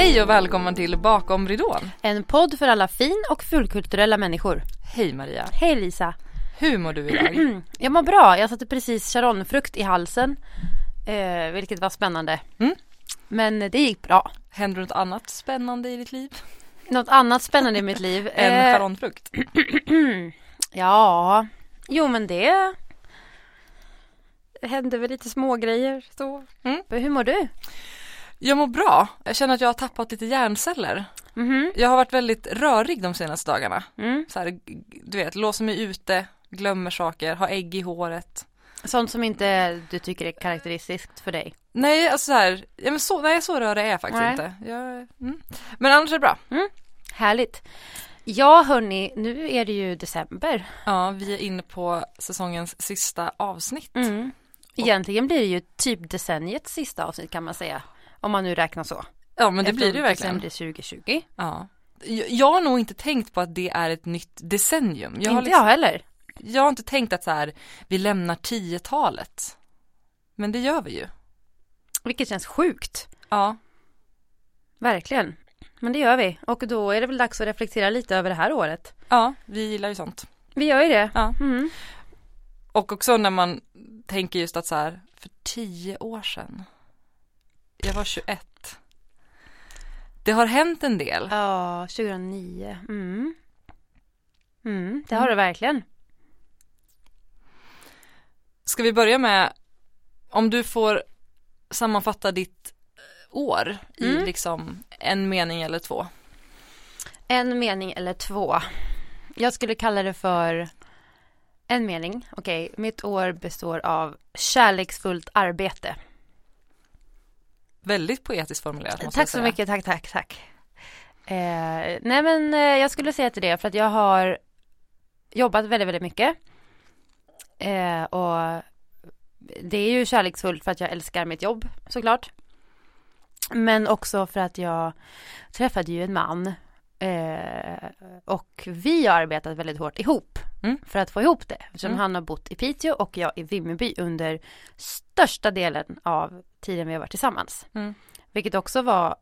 Hej och välkommen till Bakom ridån. En podd för alla fin och fullkulturella människor. Hej Maria. Hej Lisa. Hur mår du idag? Jag mår bra. Jag satte precis charonfrukt i halsen. Eh, vilket var spännande. Mm. Men det gick bra. Händer något annat spännande i ditt liv? Något annat spännande i mitt liv? Än Eh, charonfrukt? ja, jo men det hände väl lite smågrejer så. Mm. Hur mår du? Jag mår bra. Jag känner att jag har tappat lite hjärnceller. Mhm. Jag har varit väldigt rörig de senaste dagarna. Mm. Så här, du vet, låser mig ute, glömmer saker, har ägg i håret. Sånt som inte du tycker är karaktäristiskt för dig. Nej, alltså så här, ja, men så, nej, så rörig är jag faktiskt Nej. inte. Jag, mm. Men annars är det bra. Härligt. Ja hörni, nu är det ju december. Ja, vi är inne på säsongens sista avsnitt. Mm. Egentligen blir det ju typ decenniets sista avsnitt kan man säga. Om man nu räknar så. Ja, men det Eftersom blir det ju verkligen. December 2020. Ja. Jag har nog inte tänkt på att det är ett nytt decennium. Jag har, inte liksom, jag heller. jag har inte tänkt att så här, vi lämnar 10-talet. Men det gör vi ju. Vilket känns sjukt. Ja. Verkligen. Men det gör vi. Och då är det väl dags att reflektera lite över det här året. Ja, vi gillar ju sånt. Vi gör ju det. Ja. Mm. Och också när man tänker just att så här, för 10 år sedan. Jag var 21. Det har hänt en del. Ja, 2009. Mm. Mm, det har det verkligen. Ska vi börja med, om du får sammanfatta ditt eh, år i Mm. liksom en mening eller två. En mening eller två. Jag skulle kalla det för en mening. Okej, mitt år består av kärleksfullt arbete. Väldigt poetiskt formulerat måste Tack så mycket, tack, tack, tack. Eh, nej men eh, jag skulle säga till det för att jag har jobbat väldigt, väldigt mycket. Eh, och det är ju kärleksfullt för att jag älskar mitt jobb såklart. Men också för att jag träffade ju en man. Eh, och vi har arbetat väldigt hårt ihop Mm. för att få ihop det. Eftersom Mm. han har bott i Piteå och jag i Vimmerby under största delen av tiden vi har varit tillsammans. Mm. Vilket också var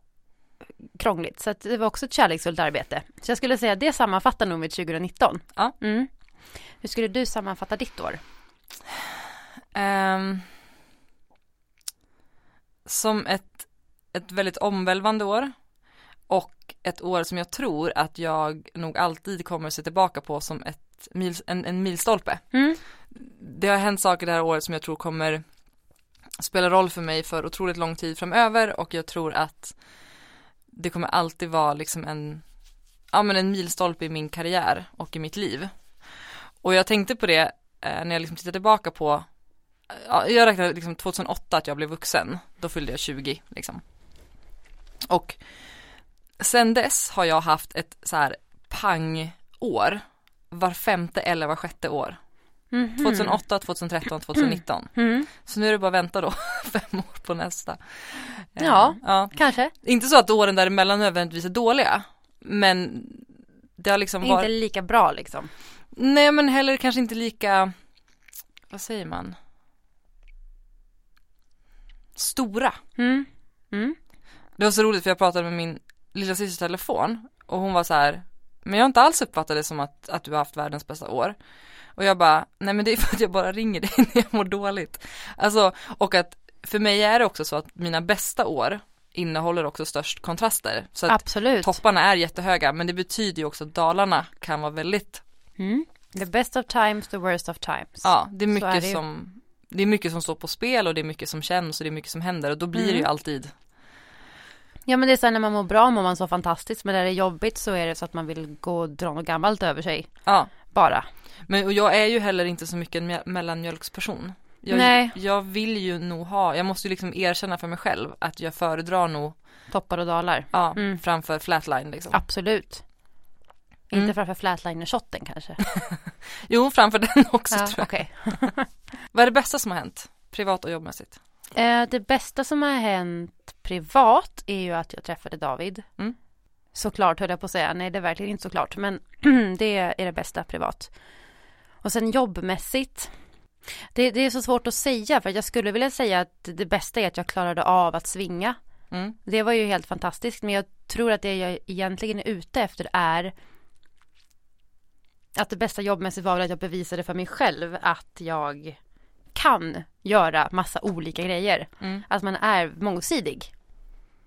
krångligt. Så att det var också ett kärleksfullt arbete. Så jag skulle säga att det sammanfattar nog mitt 2019. Ja. Mm. Hur skulle du sammanfatta ditt år? Ehm, som ett, ett väldigt omvälvande år och ett år som jag tror att jag nog alltid kommer att se tillbaka på som ett mil, en, en milstolpe. Mm. Det har hänt saker det här året som jag tror kommer spelar roll för mig för otroligt lång tid framöver och jag tror att det kommer alltid vara liksom en, ja men en milstolpe i min karriär och i mitt liv. Och jag tänkte på det eh, när jag liksom tittade tillbaka på eh, ja, jag räknade liksom 2008 att jag blev vuxen. Då fyllde jag 20 liksom. Och sen dess har jag haft ett så här pangår var femte eller var sjätte år. Mhm. 2008, 2013, 2019. Mm. Så nu är det bara att vänta då fem år på nästa. Eh, Ja. ja. Kanske. Inte så att åren däremellan nödvändigtvis är dåliga. Men det har liksom Inte varit, lika bra liksom. nej men heller kanske inte lika, vad säger man? Stora. Mm. Mm. Det var så roligt för jag pratade med min lilla systers telefon och hon var så här, men jag har inte alls uppfattat det som att, att du har haft världens bästa år. Och jag bara, nej men det är för att jag bara ringer dig när jag mår dåligt. Alltså, och att för mig är det också så att mina bästa år innehåller också störst kontraster. Så att Absolut. topparna är jättehöga, men det betyder ju också att dalarna kan vara väldigt, Mm. The best of times, the worst of times. ja, det är mycket är det som, det är mycket som står på spel och det är mycket som känns och det är mycket som händer och då blir det ju Mm. alltid, Ja men det är så här, när man mår bra mår man så fantastiskt men när det är jobbigt så är det så att man vill gå och dra något gammalt över sig. ja. Bara. Men och jag är ju heller inte så mycket en mjö- mellanmjölksperson. Jag, Nej. jag vill ju nog ha, jag måste ju liksom erkänna för mig själv att jag föredrar nog, Toppar och dalar. ja, Mm. framför flatline liksom. Absolut. Mm. Inte framför flatliner-shotten kanske. Jo, framför den också ja, tror jag. okej. Vad är det bästa som har hänt? Privat och jobbmässigt? Eh, det bästa som har hänt privat är ju att jag träffade David. Mm. Såklart höll jag på att säga. Nej, det är verkligen inte såklart. Men det är det bästa privat. Och sen jobbmässigt. Det, det är så svårt att säga för jag skulle vilja säga att det bästa är att jag klarade av att svinga Mm. Det var ju helt fantastiskt men jag tror att det jag egentligen är ute efter är att det bästa jobbmässigt var väl att jag bevisade för mig själv att jag kan göra massa olika grejer. Mm. Att man är mångsidig.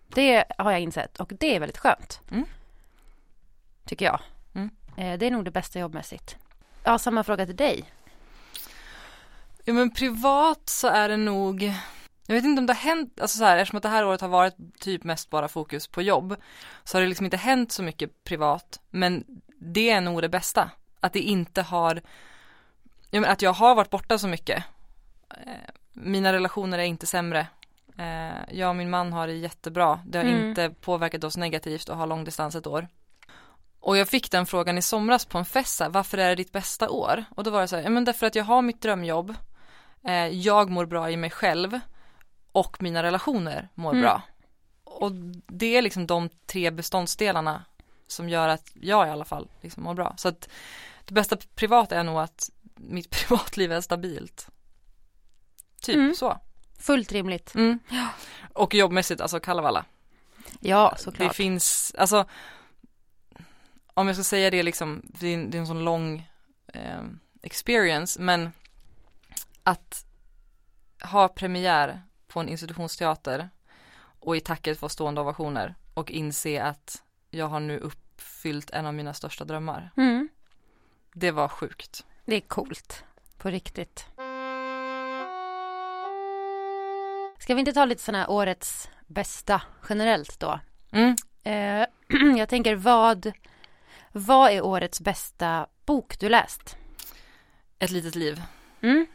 Det har jag insett och det är väldigt skönt. Mm. Tycker jag. Mm. Eh, Det är nog det bästa jobbmässigt. Ja, samma fråga till dig. Ja men privat så är det nog Jag vet inte om det har hänt, alltså så här, eftersom att det här året har varit typ mest bara fokus på jobb Så har det liksom inte hänt så mycket privat Men det är nog det bästa Att det inte har ja, men Att jag har varit borta så mycket Mina relationer är inte sämre Eh, Jag och min man har det jättebra Det har Mm. inte påverkat oss negativt att ha långdistans ett år och jag fick den frågan i somras på en fest, varför är det ditt bästa år? Och då var det så här, men därför att jag har mitt drömjobb, eh, jag mår bra i mig själv och mina relationer mår Mm. bra. Och det är liksom de tre beståndsdelarna som gör att jag i alla fall liksom mår bra. Så att det bästa privat är nog att mitt privatliv är stabilt. Typ Mm. så. Fullt rimligt. Mm. Och jobbmässigt, alltså Kalevala. Ja, Det såklart. finns, alltså om jag ska säga det liksom, det är, det är en sån lång eh, experience, men att ha premiär på en institutionsteater och i tacket få stående ovationer och inse att jag har nu uppfyllt en av mina största drömmar. Mm. Det var sjukt. Det är coolt. På riktigt. Ska vi inte ta lite sådana här årets bästa generellt då? Mm. Eh, jag tänker vad, vad är årets bästa bok du läst? Ett litet liv. Mm.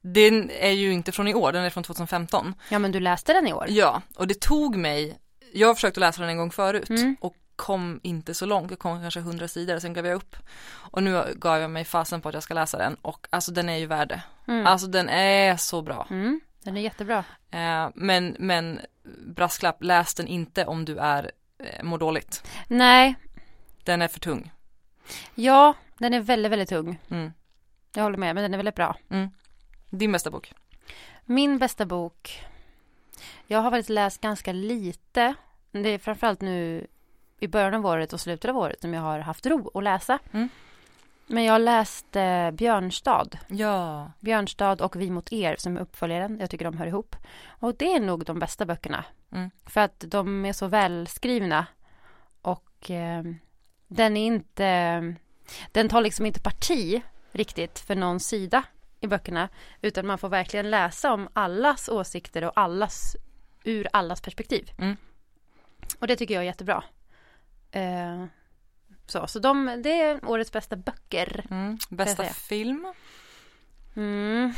Den är ju inte från i år, den är från 2015. Ja men du läste den i år. Ja, och det tog mig, jag har försökt att läsa den en gång förut Mm. och kom inte så långt, jag kom kanske 100 sidor, sen gav jag upp. Och nu gav jag mig fasen på att jag ska läsa den och alltså den är ju värd det. Mm. Alltså den är så bra. Mm. Den är jättebra. Eh, men, men brasklapp, läs den inte om du är, eh, mår dåligt. Nej, Den är för tung. ja den är väldigt, väldigt tung. Mm. Jag håller med, men den är väldigt bra. Din bästa bok? Min bästa bok. Jag har faktiskt läst ganska lite. Det är framförallt nu i början av året och slutet av året som jag har haft ro att läsa. Mm. Men jag läste Björnstad. Ja. Björnstad och Vi mot er som är uppföljaren. Jag tycker de hör ihop. Och det är nog de bästa böckerna. Mm. För att de är så välskrivna. Och eh, den är inte, den tar liksom inte parti riktigt för någon sida i böckerna. Utan man får verkligen läsa om allas åsikter och allas, ur allas perspektiv. Mm. Och det tycker jag är jättebra. Eh, så, så de, det är årets bästa böcker. Mm. Bästa film? Mm.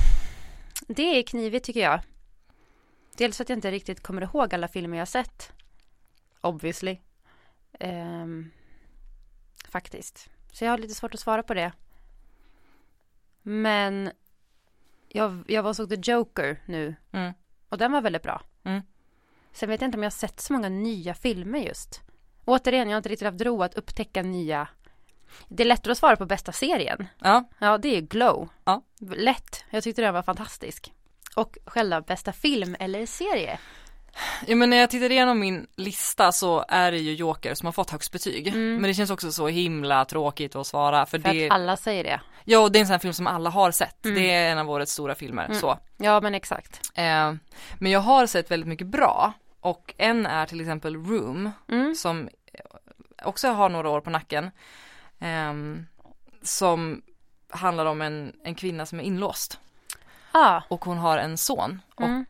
Det är knivigt tycker jag. Dels för att jag inte riktigt kommer ihåg alla filmer jag sett. Obviously. Ehm, faktiskt. Så jag har lite svårt att svara på det. Men jag, jag var och såg The Joker nu. Mm. Och den var väldigt bra. Mm. Sen vet jag inte om jag har sett så många nya filmer just. Återigen, jag har inte riktigt haft ro att upptäcka nya. Det är lättare att svara på bästa serien. Ja. Ja, det är Glow. Ja. Lätt. Jag tyckte den var fantastisk. Och själva bästa film eller serie. Ja men när jag tittar igenom min lista så är det ju Joker som har fått högst betyg. Mm. Men det känns också så himla tråkigt att svara för, För det, att alla säger det. ja och det är en sån här film som alla har sett. Mm. Det är en av årets stora filmer, Mm. så. Ja, men exakt. Eh, men jag har sett väldigt mycket bra och en är till exempel Room Mm. som också har några år på nacken. ehm, som handlar om en, en kvinna som är inlåst Ja. och hon har en son Mm.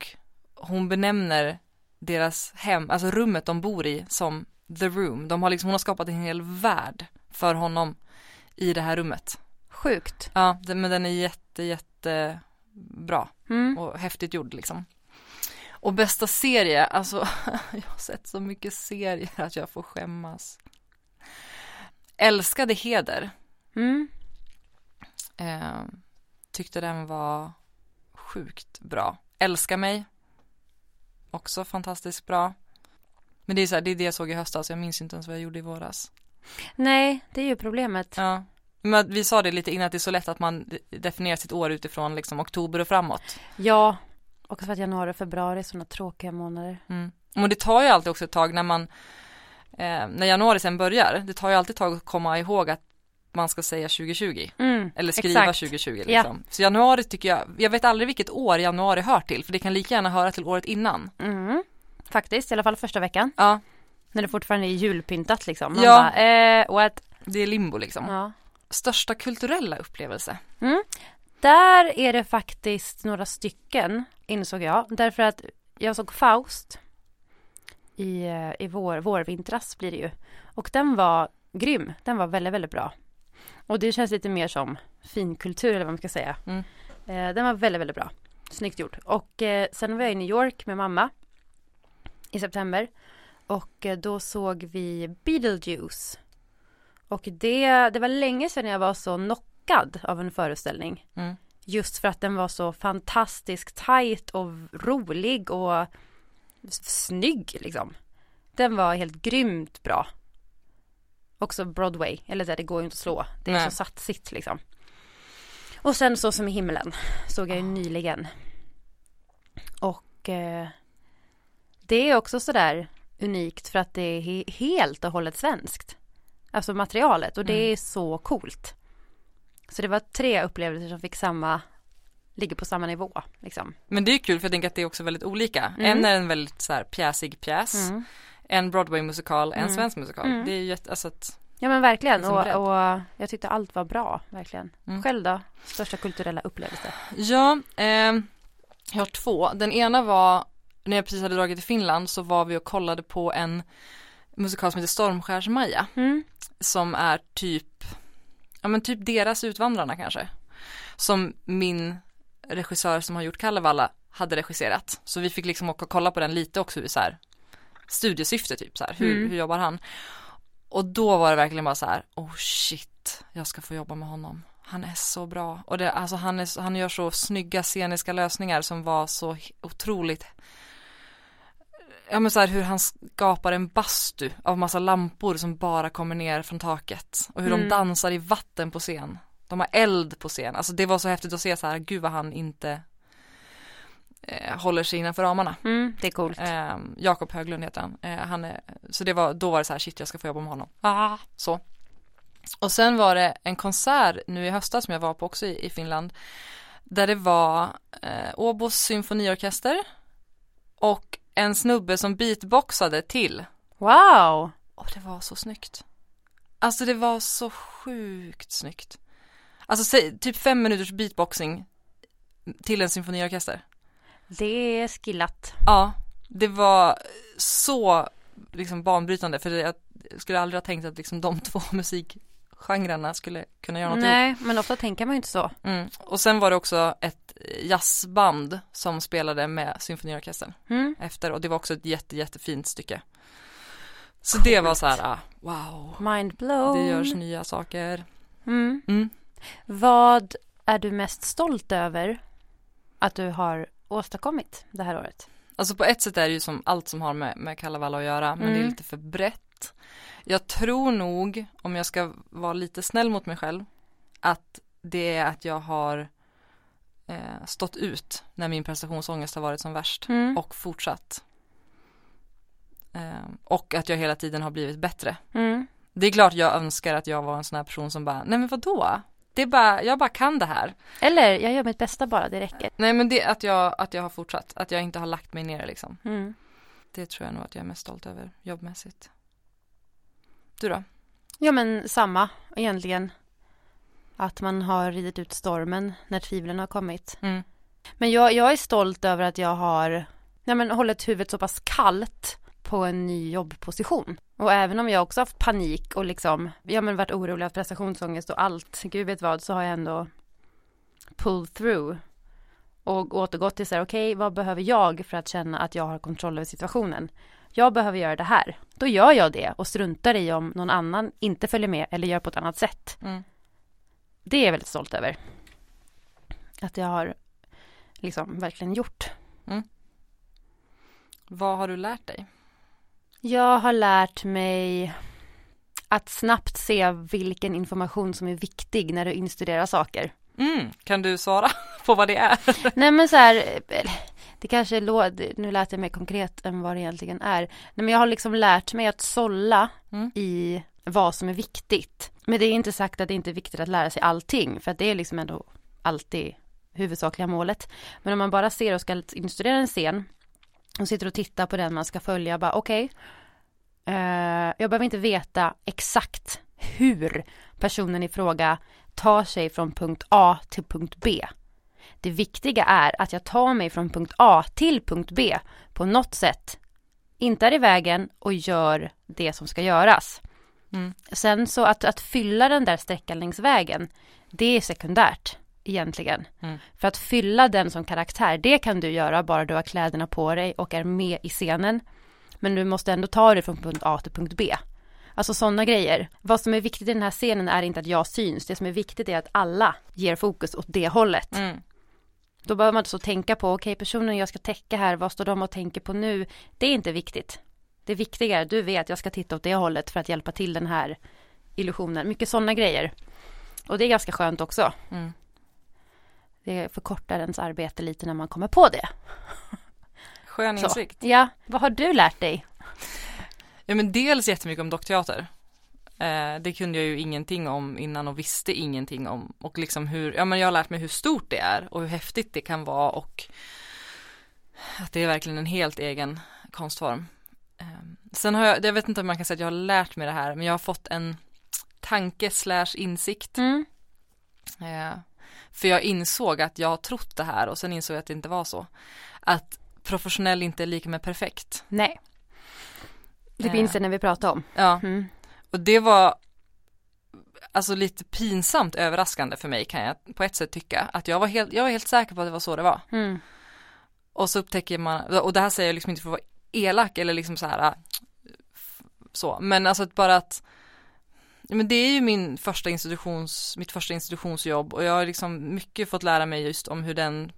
och hon benämner deras hem, alltså rummet de bor i som the room. De har liksom, hon har skapat en hel värld för honom i det här rummet. Sjukt. Ja, men den är jätte, jätte bra Mm. och häftigt gjord liksom. Och bästa serie, alltså jag har sett så mycket serier att jag får skämmas. Älskade Heder, Mm. eh, tyckte den var sjukt bra. Älska mig, också fantastiskt bra. Men det är så här, det är det jag såg i höstas, jag minns inte ens vad jag gjorde i våras. Nej, det är ju problemet. Ja. Men vi sa det lite innan att det är så lätt att man de- definierar sitt år utifrån liksom oktober och framåt. Ja. Och för att januari och februari är sådana tråkiga månader. Mm. Och det tar ju alltid också ett tag när man, eh, när januari sen börjar, det tar ju alltid ett tag att komma ihåg att man ska säga 2020. Mm, Eller skriva exakt. 2020 liksom. Så januari tycker jag, jag vet aldrig vilket år januari hör till, för det kan lika gärna höra till året innan. Mm, faktiskt, i alla fall första veckan. Ja, När det fortfarande är julpyntat liksom. Man Ja. bara, eh, what? det är limbo liksom. Ja. Största kulturella upplevelse? Där är det faktiskt några stycken, insåg jag. Därför att jag såg Faust i, eh, i vår, vårvintras blir det ju. Och den var grym. Den var väldigt, väldigt bra. Och det känns lite mer som finkultur eller vad man ska säga. Mm. Eh, den var väldigt, väldigt bra. Snyggt gjort. Och eh, sen var jag i New York med mamma i september. Och eh, då såg vi Beetlejuice. Och det, det var länge sedan jag var så knockad av en föreställning. Mm. Just för att den var så fantastiskt tajt och rolig och snygg liksom. Den var helt grymt bra. Också Broadway, eller det går ju inte att slå. Det är Nej. så satsigt liksom. Och sen Så som i himlen såg jag ju nyligen. Och eh, det är också sådär unikt för att det är he- helt och hållet svenskt. Alltså materialet och det Mm. är så coolt. Så det var tre upplevelser som fick samma, ligger på samma nivå liksom. Men det är kul för jag tänker att det är också väldigt olika. Mm. En är en väldigt så här pjäsig pjäs, Mm. en Broadway-musikal, en Mm. svensk musikal. Mm. Det är ju jätte, alltså att, Ja men verkligen och, och jag tyckte allt var bra, verkligen. Mm. Själv då? Största kulturella upplevelse? ja, ehm, jag har två. Den ena var, när jag precis hade dragit till Finland så var vi och kollade på en musikal som heter Stormskärs-Maja. Mm. Som är typ, ja men typ deras Utvandrarna kanske. Som min regissör som har gjort Kalevala hade regisserat. Så vi fick liksom åka och kolla på den lite också i så här studiesyfte typ så här, hur, Mm. hur jobbar han? Och då var det verkligen bara så här, oh shit, jag ska få jobba med honom. Han är så bra. Och det, alltså han, är, han gör så snygga sceniska lösningar som var så otroligt Ja men så här hur han skapar en bastu av massa lampor som bara kommer ner från taket. Och hur Mm. de dansar i vatten på scen. De har eld på scen. Alltså det var så häftigt att se så här, gud vad han inte eh, håller sig innanför ramarna. Mm, det är coolt. Eh, Jakob Höglund heter han. Eh, han är, så det var, då var det så här, shit jag ska få jobba med honom. Ah. Så. Och sen var det en konsert nu i höstas som jag var på också i, i Finland. Där det var eh, Åbos symfoniorkester och en snubbe som beatboxade till. Wow! Och det var så snyggt. Alltså det var så sjukt snyggt. Alltså typ fem minuters beatboxing till en symfoniorkester. Det är skillat. Ja, det var så liksom banbrytande för jag skulle aldrig ha tänkt att liksom de två musikgenrerna skulle kunna göra något ihop. Nej, men ofta tänker man ju inte så. Mm. Och sen var det också ett jazzband som spelade med symfoniorkestern Mm. efter och det var också ett jätte, jättefint stycke. Så det var så här, ah, wow, Mind blown. det görs nya saker. Mm. Mm. Vad är du mest stolt över att du har åstadkommit det här året? Alltså på ett sätt är det ju som allt som har med, med Kalevala att göra, men det är Mm. lite för brett. Jag tror nog, om jag ska vara lite snäll mot mig själv, att det är att jag har eh, stått ut när min prestationsångest har varit som värst Mm. och fortsatt. Eh, och att jag hela tiden har blivit bättre. Mm. Det är klart jag önskar att jag var en sån här person som bara, nej men vadå? Det är bara, jag bara kan det här. Eller, jag gör mitt bästa bara, det räcker. Nej men det att jag, att jag har fortsatt, att jag inte har lagt mig ner liksom. Mm. Det tror jag nog att jag är mest stolt över jobbmässigt. Du då? Ja men samma egentligen. Att man har ridit ut stormen när tvivlen har kommit. Mm. Men jag, jag är stolt över att jag har nej men, hållit huvudet så pass kallt på en ny jobbposition. Och även om jag också haft panik och liksom, ja men varit orolig av prestationsångest och allt, gud vet vad, så har jag ändå pulled through. Och återgått till så här, okej, vad behöver jag för att känna att jag har kontroll över situationen? Jag behöver göra det här. Då gör jag det och struntar i om någon annan inte följer med eller gör på ett annat sätt. Mm. Det är jag väldigt stolt över. Att jag har liksom verkligen gjort. Vad har du lärt dig? Jag har lärt mig att snabbt se vilken information som är viktig när du instuderar saker. Mm. Kan du svara på vad det är? Nej men så här, det kanske låter, nu lät det mer konkret än vad det egentligen är. Nej, men jag har liksom lärt mig att sålla Mm. i vad som är viktigt. Men det är inte sagt att det inte är viktigt att lära sig allting, för att det är liksom ändå alltid huvudsakliga målet. Men om man bara ser och ska instudera en scen och sitter och tittar på den man ska följa, bara okej, eh, jag behöver inte veta exakt hur personen i fråga tar sig från punkt A till punkt B. Det viktiga är att jag tar mig från punkt A till punkt B på något sätt, inte är i vägen och gör det som ska göras. Mm. Sen så att, att fylla den där sträckan längs vägen, det är sekundärt egentligen. Mm. För att fylla den som karaktär, det kan du göra bara du har kläderna på dig och är med i scenen. Men du måste ändå ta dig från punkt A till punkt B. Alltså sådana grejer. Vad som är viktigt i den här scenen är inte att jag syns. Det som är viktigt är att alla ger fokus åt det hållet. Mm. Då behöver man inte så tänka på, okej personen jag ska täcka här, vad står de och tänker på nu? Det är inte viktigt. Det viktiga är, du vet, jag ska titta åt det hållet för att hjälpa till den här illusionen. Mycket sådana grejer. Och det är ganska skönt också. Mm. Det förkortar ens arbete lite när man kommer på det. Skön Så. insikt. Ja, vad har du lärt dig? Ja men dels jättemycket om dockteater. Eh, det kunde jag ju ingenting om innan och visste ingenting om och liksom hur, ja men jag har lärt mig hur stort det är och hur häftigt det kan vara och att det är verkligen en helt egen konstform. Eh, sen har jag, jag vet inte om man kan säga att jag har lärt mig det här men jag har fått en tanke slash insikt. Mm. Eh, för jag insåg att jag har trott det här och sen insåg jag att det inte var så. Att professionell inte är lika med perfekt. Nej. Det Eh. minns jag när vi pratade om. Ja. Mm. Och det var alltså lite pinsamt överraskande för mig kan jag på ett sätt tycka. Att jag var helt, jag var helt säker på att det var så det var. Mm. Och så upptäcker man, och det här säger jag liksom inte för att vara elak eller liksom så här så, men alltså att bara att men det är ju min första institutions, mitt första institutionsjobb och jag har liksom mycket fått lära mig just om hur den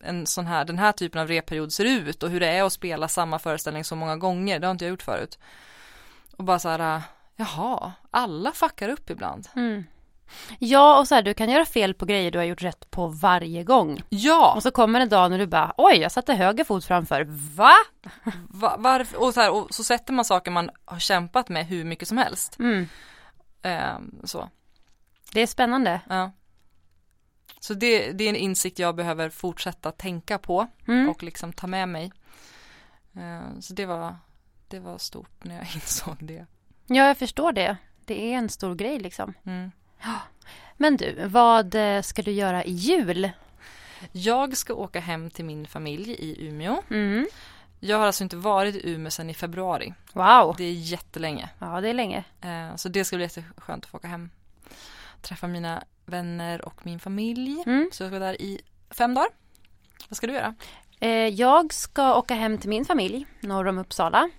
en sån här, den här typen av reperiod ser ut och hur det är att spela samma föreställning så många gånger, det har inte jag gjort förut. Och bara så här, jaha, alla fuckar upp ibland. Mm. Ja, och så här, du kan göra fel på grejer du har gjort rätt på varje gång. Ja, Och så kommer en dag när du bara, oj, jag satte höger fot framför. Va? va, varför, och så här, och så sätter man saker man har kämpat med hur mycket som helst. Mm. Ehm, så. Det är spännande. Ja. Så det, det är en insikt jag behöver fortsätta tänka på Mm. och liksom ta med mig. Eh, Så det var, det var stort när jag insåg det. Ja, jag förstår det. Det är en stor grej liksom. Mm. Men du, vad eh, ska du göra i jul? Jag ska åka hem till min familj i Umeå. Mm. Jag har alltså inte varit i Umeå sedan i februari. Wow. Det är jättelänge. Ja, det är länge. Eh, Så det ska bli jätteskönt att få åka hem. Träffa mina vänner och min familj. Mm. Så jag ska vara där i fem dagar. Vad ska du göra? Eh, jag ska åka hem till min familj norr om Uppsala.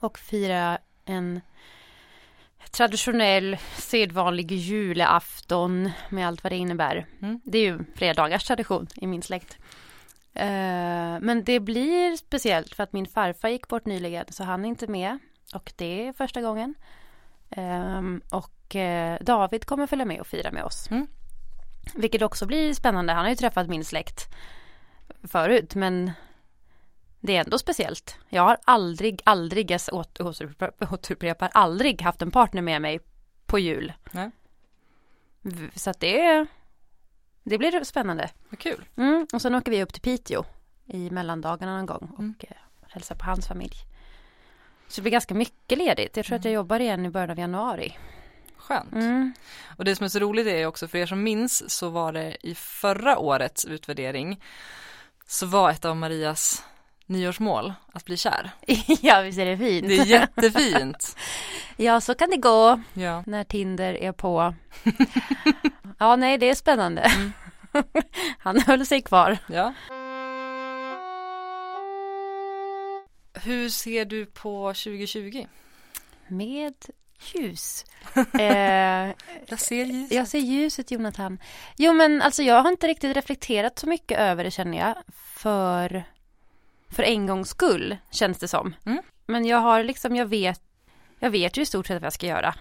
Och fira en traditionell, sedvanlig julafton med allt vad det innebär. Mm. Det är ju flera dagars tradition i min släkt. Eh, men det blir speciellt för att min farfar gick bort nyligen så han är inte med. Och det är första gången. Ehm, och eh, David kommer följa med och fira med oss. Mm. Vilket också blir spännande. Han har ju träffat min släkt förut men det är ändå speciellt. Jag har aldrig, aldrig, jag åt- återupprepar, aldrig haft en partner med mig på jul. Nej. Så att det det blir spännande. Vad kul. Mm, och sen åker vi upp till Piteå i mellandagarna någon gång och Mm. eh, hälsar på hans familj. Så det blir ganska mycket ledigt. Jag tror att jag jobbar igen i början av januari. Skönt. Mm. Och det som är så roligt är också för er som minns så var det i förra årets utvärdering så var ett av Marias nyårsmål att bli kär. ja, visst är det fint? Det är jättefint. Ja, så kan det gå Ja. när Tinder är på. ja, nej, det är spännande. Mm. Han höll sig kvar. ja. Hur ser du på 2020? Med ljus. eh, Jag ser ljus. jag ser ljuset, Jonathan. Jo, men alltså jag har inte riktigt reflekterat så mycket över det känner jag. För, för en gångs skull, känns det som. Mm. Men jag har liksom, jag vet, jag vet ju i stort sett vad jag ska göra.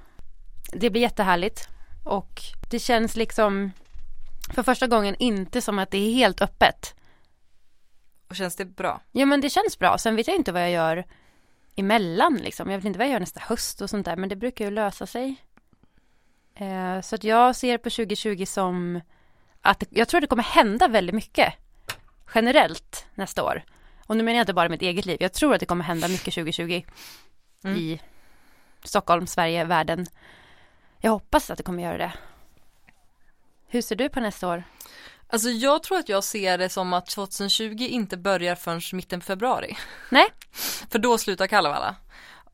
Det blir jättehärligt. Och det känns liksom för första gången inte som att det är helt öppet. Och känns det bra? Ja men det känns bra. Sen vet jag inte vad jag gör emellan liksom. Jag vet inte vad jag gör nästa höst och sånt där. Men det brukar ju lösa sig. Eh, så att jag ser på 2020 som att jag tror det kommer hända väldigt mycket generellt nästa år. Och nu menar jag inte bara mitt eget liv. Jag tror att det kommer hända mycket 2020 Mm. i Stockholm, Sverige, världen. Jag hoppas att det kommer göra det. Hur ser du på nästa år? Alltså jag tror att jag ser det som att 2020 inte börjar förrän mitten på februari. Nej. För då slutar Kalevala.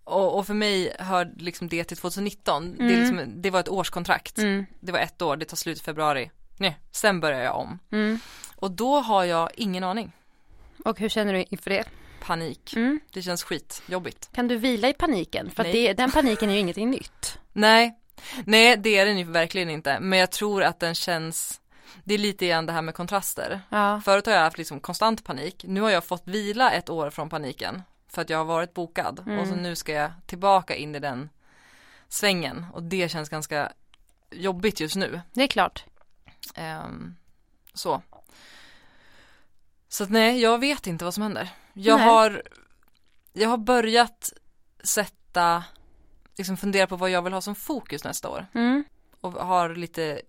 Och, och för mig hör liksom det till 2019. Det, är Mm. liksom, det var ett årskontrakt. Mm, Det var ett år, det tar slut i februari. Nej, sen börjar jag om. mm. Och då har jag ingen aning. Och hur känner du inför det? Panik. Mm. Det känns skit, jobbigt. Kan du vila i paniken? För det, den paniken är ju ingenting nytt. Nej, nej det är den ju verkligen inte. Men jag tror att den känns, det är lite grann det här med kontraster. Ja. Förut har jag haft liksom konstant panik. Nu har jag fått vila ett år från paniken. För att jag har varit bokad. Mm. Och så nu ska jag tillbaka in i den svängen. Och det känns ganska jobbigt just nu. Det är klart. Ehm, så. Så att nej, jag vet inte vad som händer. Jag Nej. har, jag har börjat sätta, liksom fundera på vad jag vill ha som fokus nästa år. Mm. Och har lite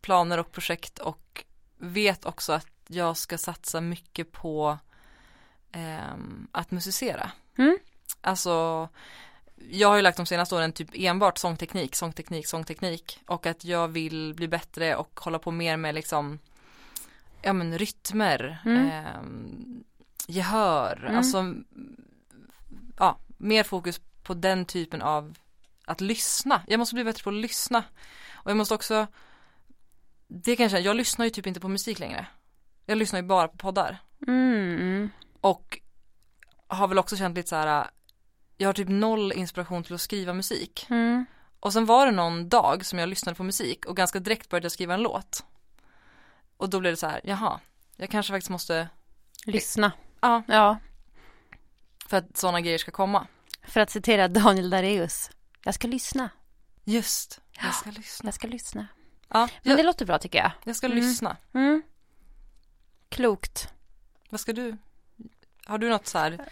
planer och projekt och vet också att jag ska satsa mycket på ehm, att musicera. Mm. Alltså, jag har ju lagt de senaste åren typ enbart sångteknik, sångteknik, sångteknik och att jag vill bli bättre och hålla på mer med liksom ja men rytmer, Mm. ehm, gehör, Mm. alltså ja, mer fokus på den typen av att lyssna. Jag måste bli bättre på att lyssna. Och jag måste också, det kanske, jag lyssnar ju typ inte på musik längre. Jag lyssnar ju bara på poddar. Mm. Och har väl också känt lite så här, jag har typ noll inspiration till att skriva musik. Mm. Och sen var det någon dag som jag lyssnade på musik och ganska direkt började jag skriva en låt. Och då blev det så här, jaha, jag kanske faktiskt måste, Lyssna. ja, Ja. för att sådana grejer ska komma. För att citera Daniel Dareus. Jag ska lyssna. Just, jag ska lyssna. Jag ska lyssna. Ja, Men jag, det låter bra tycker jag. jag ska Mm. lyssna. Mm. Klokt. Vad ska du? Har du något så här,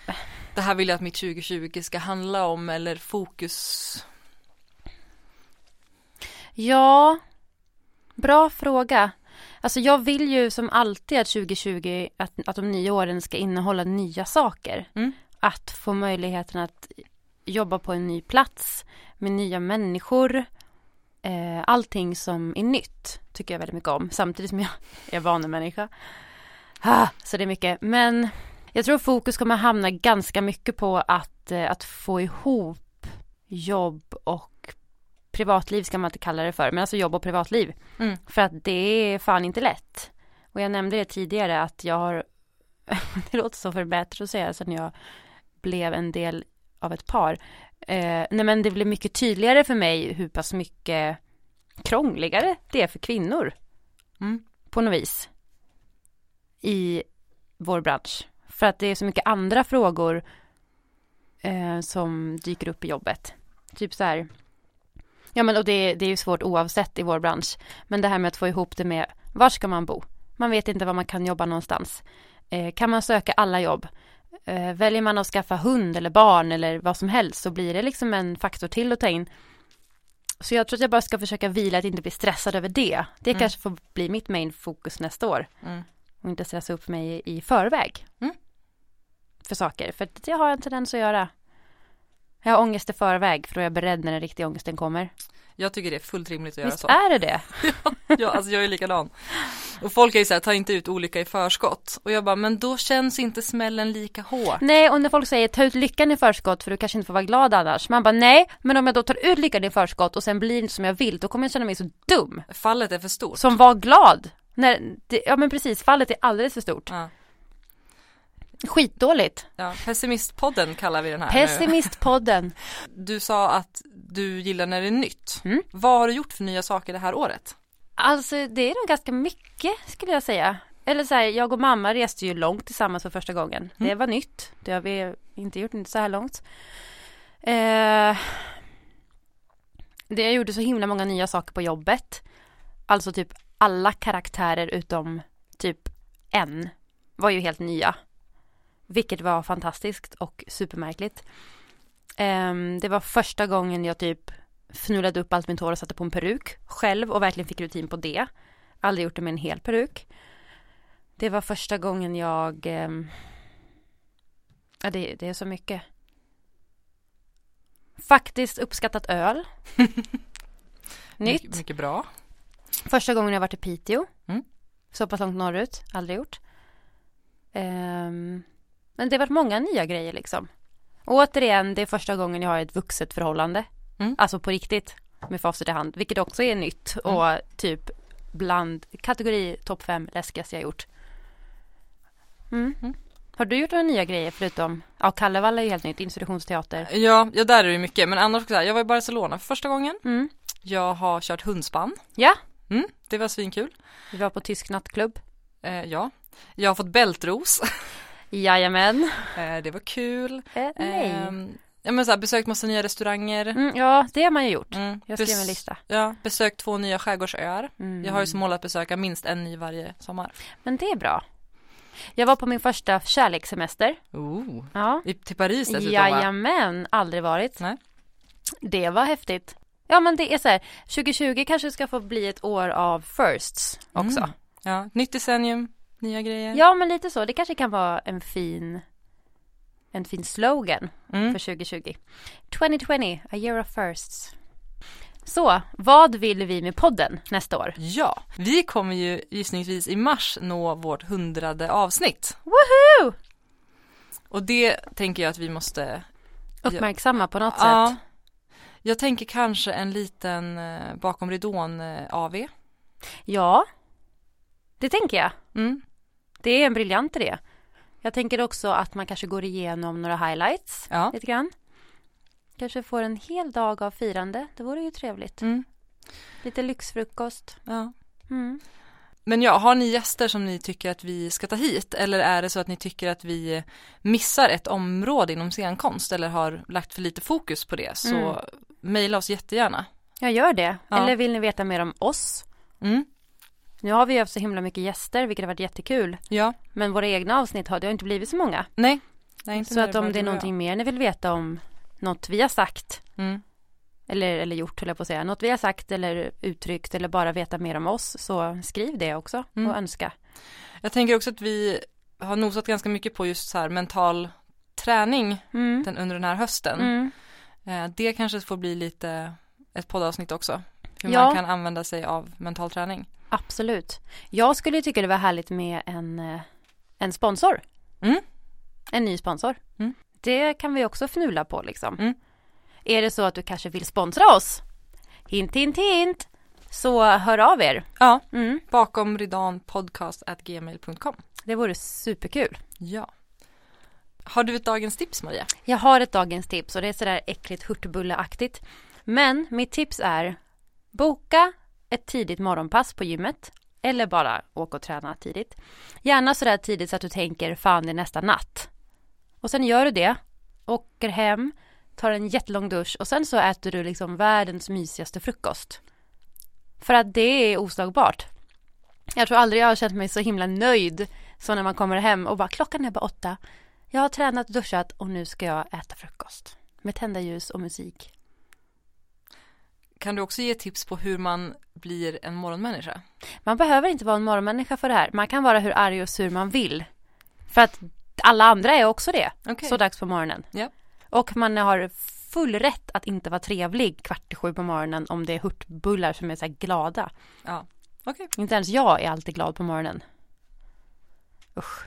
det här vill jag att mitt 2020 ska handla om eller fokus? Ja, bra fråga. Alltså jag vill ju som alltid att 2020, att, att de nya åren ska innehålla nya saker. Mm. Att få möjligheten att jobba på en ny plats med nya människor. Eh, allting som är nytt tycker jag väldigt mycket om. Samtidigt som jag är vanemänniska. Ah, så det är mycket. Men jag tror fokus kommer hamna ganska mycket på att, eh, att få ihop jobb och privatliv ska man inte kalla det för, men alltså jobb och privatliv. Mm. För att det är fan inte lätt. Och jag nämnde det tidigare att jag har, det låter så förbättrat att säga sen jag blev en del av ett par. Eh, nej men det blev mycket tydligare för mig hur pass mycket krångligare det är för kvinnor Mm. på något vis i vår bransch. För att det är så mycket andra frågor eh, som dyker upp i jobbet. Typ så här. Ja men och det, det är ju svårt oavsett i vår bransch. Men det här med att få ihop det med var ska man bo? Man vet inte var man kan jobba någonstans. Eh, kan man söka alla jobb? Eh, väljer man att skaffa hund eller barn eller vad som helst så blir det liksom en faktor till att ta in. Så jag tror att jag bara ska försöka vila att inte bli stressad över det. Det Mm. kanske får bli mitt main fokus nästa år. Mm. Och inte stressa upp mig i, förväg. Mm. För saker. För det har jag en tendens att göra. Jag har ångest i förväg för då är jag beredd när den riktiga ångesten kommer. Jag tycker det är fullt rimligt att göra Visst så. är det det? Ja, alltså jag är likadan. Och folk är ju såhär, ta inte ut olycka i förskott. Och jag bara, men då känns inte smällen lika hårt. Nej, och när folk säger ta ut lyckan i förskott för du kanske inte får vara glad annars. Man bara nej, men om jag då tar ut lyckan i förskott och sen blir det inte som jag vill, då kommer jag känna mig så dum. Fallet är för stort. Som var glad. När det, ja men precis, fallet är alldeles för stort. Ja. Skitdåligt. Ja, pessimistpodden kallar vi den här nu. Pessimistpodden. Du sa att du gillar när det är nytt. Mm. Vad har du gjort för nya saker det här året? Alltså det är nog ganska mycket skulle jag säga. Eller så här, jag och mamma reste ju långt tillsammans för första gången. Det Mm. var nytt. Det har vi inte gjort inte så här långt. Eh, det jag gjorde så himla många nya saker på jobbet. Alltså typ alla karaktärer utom typ en var ju helt nya. Vilket var fantastiskt och supermärkligt. Ehm, det var första gången jag typ fnulade upp allt mitt hår och satte på en peruk själv och verkligen fick rutin på det. Aldrig gjort det med en hel peruk. Det var första gången jag... ehm, ja, det, det är så mycket. Faktiskt uppskattat öl. Nytt. Mycket, mycket bra. Första gången jag varit i Piteå. Mm. Så pass långt norrut. Aldrig gjort. Ehm, men det har varit många nya grejer liksom. Och återigen, det är första gången jag har ett vuxet förhållande. Mm. Alltså på riktigt. Med facit i hand. Vilket också är nytt. Mm. Och typ bland kategori topp fem läskigaste jag gjort. Mm. Mm. Har du gjort några nya grejer förutom, ja Kalevala är ju helt nytt, institutionsteater. Ja, ja där är det mycket. Men annars, så här, jag var i Barcelona för första gången. Mm. Jag har kört hundspann. Ja, Mm, det var svinkul. vi var på tysk nattklubb. Eh, ja. Jag har fått bältros. Jajamän. eh, det var kul. Eh, nej. Ehm, ja men så här, besökt massa nya restauranger. Mm, ja, det har man ju gjort. Mm, Jag skrev en lista. Ja, besökt två nya skärgårdsöar. Mm. Jag har ju som mål att besöka minst en ny varje sommar. Men det är bra. Jag var på min första kärlekssemester. Oh. Ja. I, till Paris dessutom va? Jajamän, aldrig varit. Nej. Det var häftigt. Ja men det är så här, 2020 kanske ska få bli ett år av firsts också. Mm. Ja, nytt decennium, nya grejer. Ja men lite så, det kanske kan vara en fin en fin slogan Mm. för 2020. 2020, a year of firsts. Så, vad vill vi med podden nästa år? Ja, vi kommer ju gissningsvis i mars nå vårt hundrade avsnitt. Woohoo! Och det tänker jag att vi måste Uppmärksamma på något Ja. sätt. Jag tänker kanske en liten eh, bakom ridån eh, AV. Ja, det tänker jag. Mm. Det är en briljant idé. Jag tänker också att man kanske går igenom några highlights Ja. lite grann. Kanske får en hel dag av firande. Det vore ju trevligt. Mm. Lite lyxfrukost. ja. Mm. Men ja, har ni gäster som ni tycker att vi ska ta hit? Eller är det så att ni tycker att vi missar ett område inom scenkonst eller har lagt för lite fokus på det? Så Mm. mejla oss jättegärna. Jag gör det. Ja. Eller vill ni veta mer om oss? Mm. Nu har vi ju haft så himla mycket gäster, vilket har varit jättekul. Ja, Men våra egna avsnitt har det har inte blivit så många. nej. nej Så att om det är någonting mer ni vill veta om något vi har sagt Mm. eller, eller gjort, höll jag på att säga. Något vi har sagt eller uttryckt eller bara veta mer om oss så skriv det också Mm. och önska. Jag tänker också att vi har nosat ganska mycket på just så här mental träning Mm. den, under den här hösten. Mm. Eh, Det kanske får bli lite ett poddavsnitt också. Hur Ja. man kan använda sig av mental träning. Absolut. Jag skulle tycka det var härligt med en, eh, en sponsor. Mm. En ny sponsor. Mm. Det kan vi också fnula på liksom. Mm. Är det så att du kanske vill sponsra oss? Hint, hint, hint. Så hör av er. Ja, Mm. bakom ridån podcast at gmail.com. Det vore superkul. Ja. Har du ett dagens tips Maria? Jag har ett dagens tips och det är sådär äckligt hurtbulleaktigt. Men mitt tips är boka ett tidigt morgonpass på gymmet. Eller bara åka och träna tidigt. Gärna sådär tidigt så att du tänker fan det är nästa natt. Och sen gör du det. Åker hem, tar en jättelång dusch och sen så äter du liksom världens mysigaste frukost. För att det är oslagbart. Jag tror aldrig jag har känt mig så himla nöjd som när man kommer hem och bara klockan är bara åtta. Jag har tränat duschat och nu ska jag äta frukost. Med tända ljus och musik. Kan du också ge tips på hur man blir en morgonmänniska? Man behöver inte vara en morgonmänniska för det här. Man kan vara hur arg och sur man vill. För att alla andra är också det. Okej. Så dags på morgonen. Ja. Och man har full rätt att inte vara trevlig kvart i sju på morgonen om det är hurtbullar som är så här glada. Ja, okej. Inte ens jag är alltid glad på morgonen. Usch.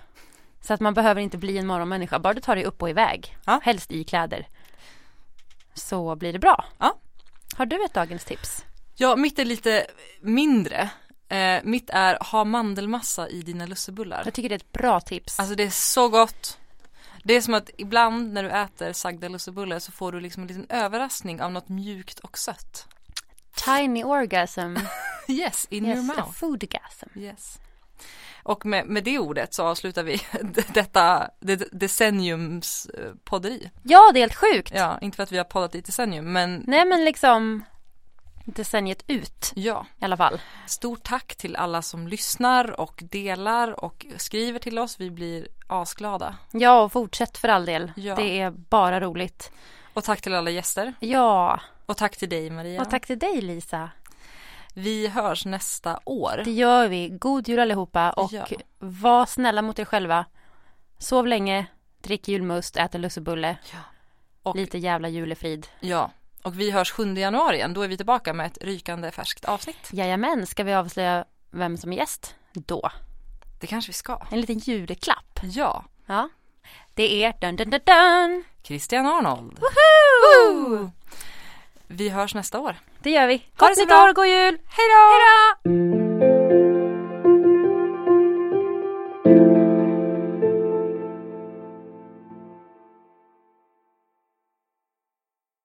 Så att man behöver inte bli en morgonmänniska. Bara du tar dig upp och iväg. Ja. Helst i kläder. Så blir det bra. Ja. Har du ett dagens tips? Ja, mitt är lite mindre. Eh, mitt är ha mandelmassa i dina lussebullar. Jag tycker det är ett bra tips. Alltså det är så gott. Det är som att ibland när du äter sagda lussebullar så får du liksom en liten överraskning av något mjukt och sött. Tiny orgasm. Yes, in yes, your mouth. foodgasm. Yes. Och med, med det ordet så avslutar vi detta det, decenniums eh, podderi. Ja, det är helt sjukt. Ja, inte för att vi har poddat i ett decennium men Nej men liksom decenniet ut Ja, i alla fall. stort tack till alla som lyssnar och delar och skriver till oss. Vi blir asglada. Ja, och fortsätt för all del. Ja. Det är bara roligt. Och tack till alla gäster. Ja, Och tack till dig Maria. och tack till dig Lisa. Vi hörs nästa år. Det gör vi. God jul allihopa och Ja. var snälla mot er själva. Sov länge, drick julmust, ät en lussebulle. Ja. Och, Lite jävla julefrid. ja. och vi hörs 7 januari igen. Då är vi tillbaka med ett rykande färskt avsnitt. Jajamän, ska vi avslöja vem som är gäst? Då. Det kanske vi ska. En liten juleklapp. Ja. Ja. Det är dun dun dun dun. Christian Arnold. Woohoo! Woo! Vi hörs nästa år. Det gör vi. Ha det Gott nytt år, god jul! Hej då! Hej då!